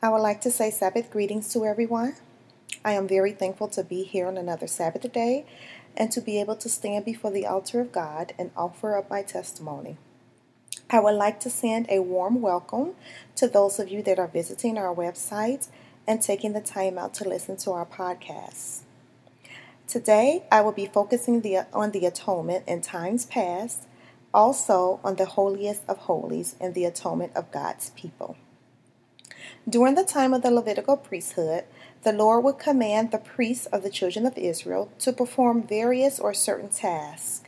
I would like to say Sabbath greetings to everyone. I am very thankful to be here on another Sabbath day and to be able to stand before the altar of God and offer up my testimony. I would like to send a warm welcome to those of you that are visiting our website and taking the time out to listen to our podcast. Today, I will be focusing the, on the atonement in times past, also on the holiest of holies and the atonement of God's people. During the time of the Levitical priesthood, the Lord would command the priests of the children of Israel to perform various or certain tasks.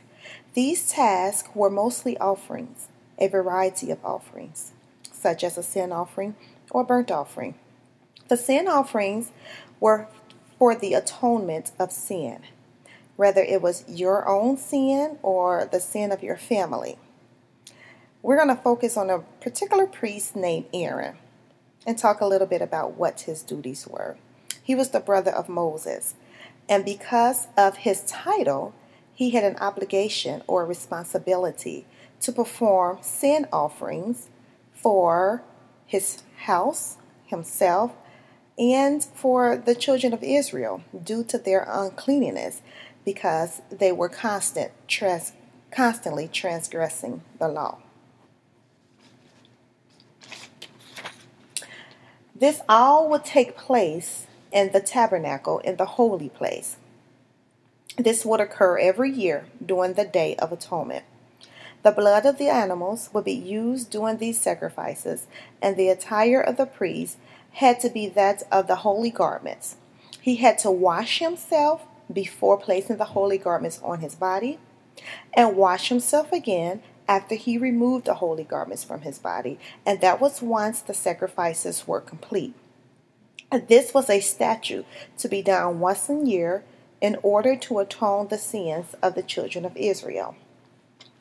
These tasks were mostly offerings, a variety of offerings, such as a sin offering or burnt offering. The sin offerings were for the atonement of sin, whether it was your own sin or the sin of your family. We're going to focus on a particular priest named Aaron and talk a little bit about what his duties were. He was the brother of Moses, and because of his title, he had an obligation or responsibility to perform sin offerings for his house, himself, and for the children of Israel due to their uncleanness because they were constant, trans, constantly transgressing the law. This all would take place in the tabernacle in the holy place. This would occur every year during the Day of Atonement. The blood of the animals would be used during these sacrifices, and the attire of the priest had to be that of the holy garments. He had to wash himself before placing the holy garments on his body, and wash himself again after he removed the holy garments from his body, and that was once the sacrifices were complete. This was a statute to be done once a year in order to atone the sins of the children of Israel.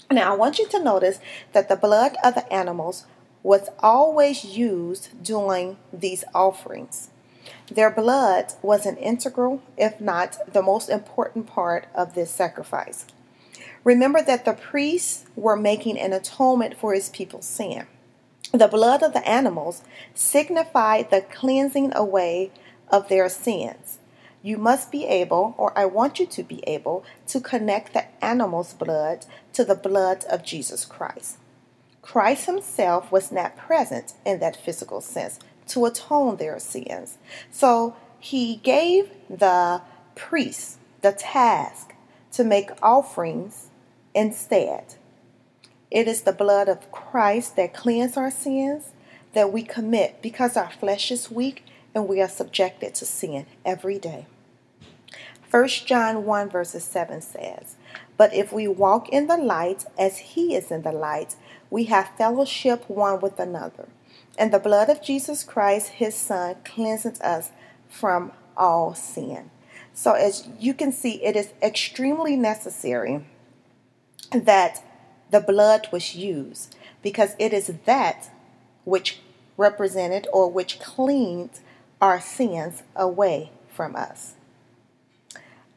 Now, I want you to notice that the blood of the animals was always used during these offerings. Their blood was an integral, if not the most important part of this sacrifice. Remember that the priests were making an atonement for his people's sin. The blood of the animals signified the cleansing away of their sins. You must be able, or I want you to be able, to connect the animal's blood to the blood of Jesus Christ. Christ himself was not present in that physical sense to atone their sins. So he gave the priests the task to make offerings Instead, it is the blood of Christ that cleanses our sins that we commit because our flesh is weak and we are subjected to sin every day. 1 John 1 verses 7 says, But if we walk in the light as he is in the light, we have fellowship one with another. And the blood of Jesus Christ, his son, cleanses us from all sin. So as you can see, it is extremely necessary that the blood was used because it is that which represented or which cleaned our sins away from us.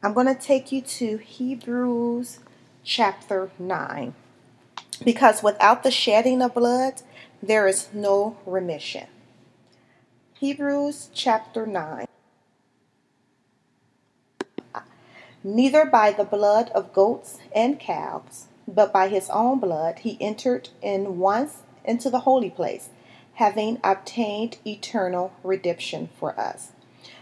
I'm going to take you to Hebrews chapter 9 because without the shedding of blood, there is no remission. Hebrews chapter 9. Neither by the blood of goats and calves, but by his own blood he entered in once into the holy place, having obtained eternal redemption for us.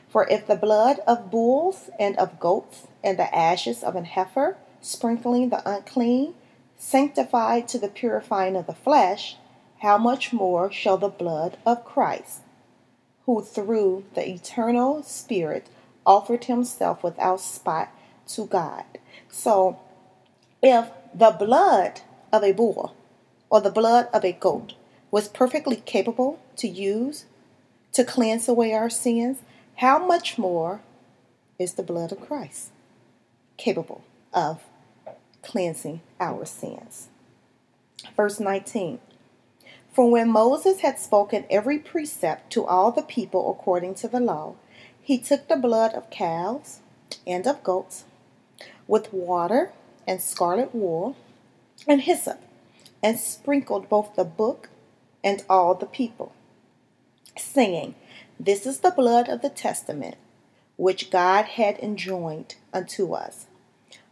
For if the blood of bulls and of goats and the ashes of an heifer, sprinkling the unclean, sanctified to the purifying of the flesh, how much more shall the blood of Christ, who through the eternal Spirit offered himself without spot to God. So, if the blood of a bull or the blood of a goat was perfectly capable to use to cleanse away our sins, how much more is the blood of Christ capable of cleansing our sins? Verse 19 For when Moses had spoken every precept to all the people according to the law, he took the blood of calves and of goats with water and scarlet wool and hyssop, and sprinkled both the book and all the people. saying, This is the blood of the testament which God had enjoined unto us.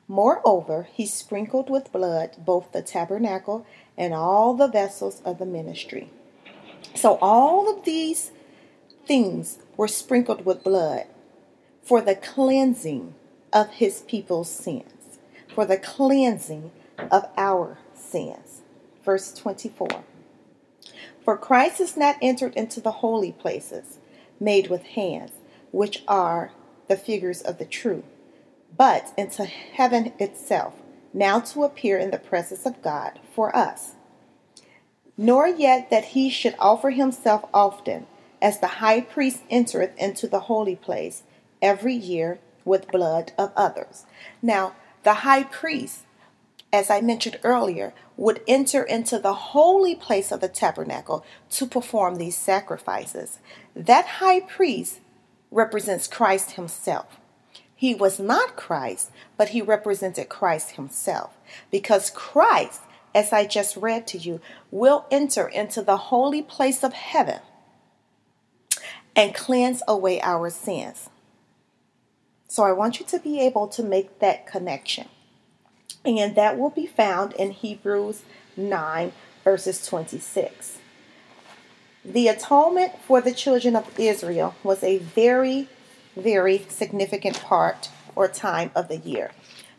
Moreover, he sprinkled with blood both the tabernacle and all the vessels of the ministry. So all of these things were sprinkled with blood for the cleansing of his people's sins, for the cleansing of our sins. Verse 24 For Christ has not entered into the holy places made with hands, which are the figures of the true, but into heaven itself, now to appear in the presence of God for us. Nor yet that he should offer himself often, as the high priest entereth into the holy place every year with blood of others. Now, the high priest, as I mentioned earlier, would enter into the holy place of the tabernacle to perform these sacrifices. That high priest represents Christ himself. He was not Christ, but he represented Christ himself. Because Christ, as I just read to you, will enter into the holy place of heaven and cleanse away our sins. So I want you to be able to make that connection. And that will be found in Hebrews 9, verses 26. The atonement for the children of Israel was a very, very significant part or time of the year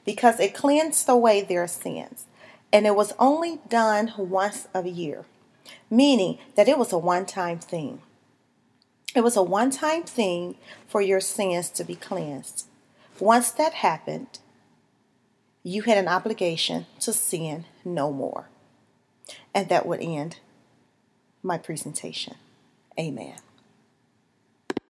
because it cleansed away their sins. And it was only done once a year, meaning that it was a one time thing. It was a one time thing for your sins to be cleansed. Once that happened, you had an obligation to sin no more. And that would end my presentation. Amen.